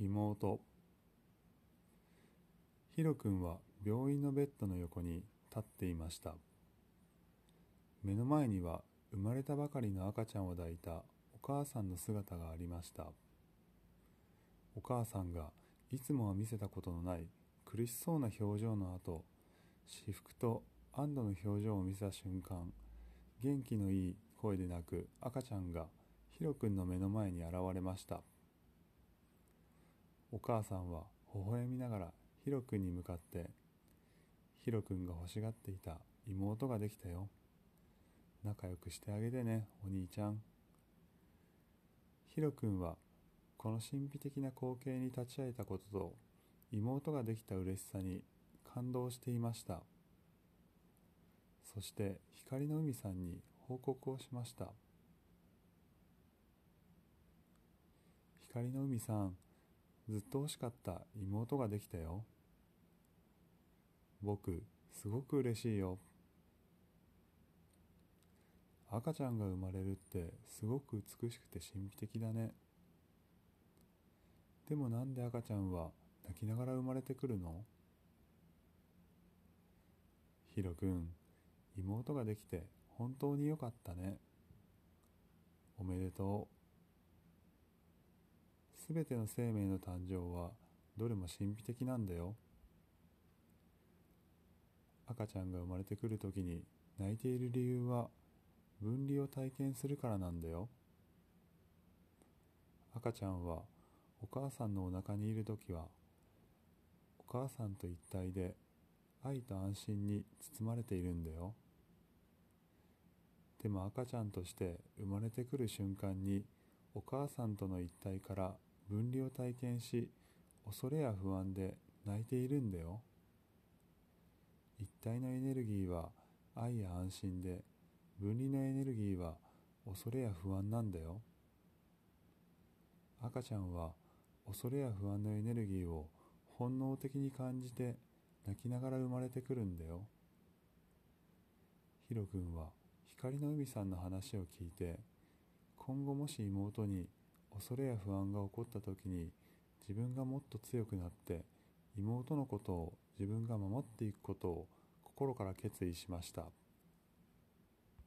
妹。ヒロ君は病院のベッドの横に立っていました。目の前には生まれたばかりの赤ちゃんを抱いたお母さんの姿がありました。お母さんがいつもは見せたことのない苦しそうな表情の後至福と安堵の表情を見せた瞬間元気のいい声で泣く赤ちゃんがヒロ君の目の前に現れました。お母さんは微笑みながらヒロ君に向かってヒロ君が欲しがっていた妹ができたよ。仲良くしてあげてねお兄ちゃん。ヒロ君はこの神秘的な光景に立ち会えたことと妹ができた嬉しさに感動していました。そして光の海さんに報告をしました。光の海さんずっと欲しかった妹ができたよ。僕すごく嬉しいよ。赤ちゃんが生まれるってすごく美しくて神秘的だね。でもなんで赤ちゃんは泣きながら生まれてくるの？ヒロ君妹ができて本当によかったね。おめでとう。すべての生命の誕生はどれも神秘的なんだよ。赤ちゃんが生まれてくるときに泣いている理由は分離を体験するからなんだよ。赤ちゃんはお母さんのお腹にいるときはお母さんと一体で愛と安心に包まれているんだよ。でも赤ちゃんとして生まれてくる瞬間にお母さんとの一体から分離を体験し恐れや不安で泣いているんだよ。一体のエネルギーは愛や安心で分離のエネルギーは恐れや不安なんだよ。赤ちゃんは恐れや不安のエネルギーを本能的に感じて泣きながら生まれてくるんだよ。ヒロ君は光の海さんの話を聞いて今後もし妹に恐れや不安が起こった時に自分がもっと強くなって妹のことを自分が守っていくことを心から決意しました。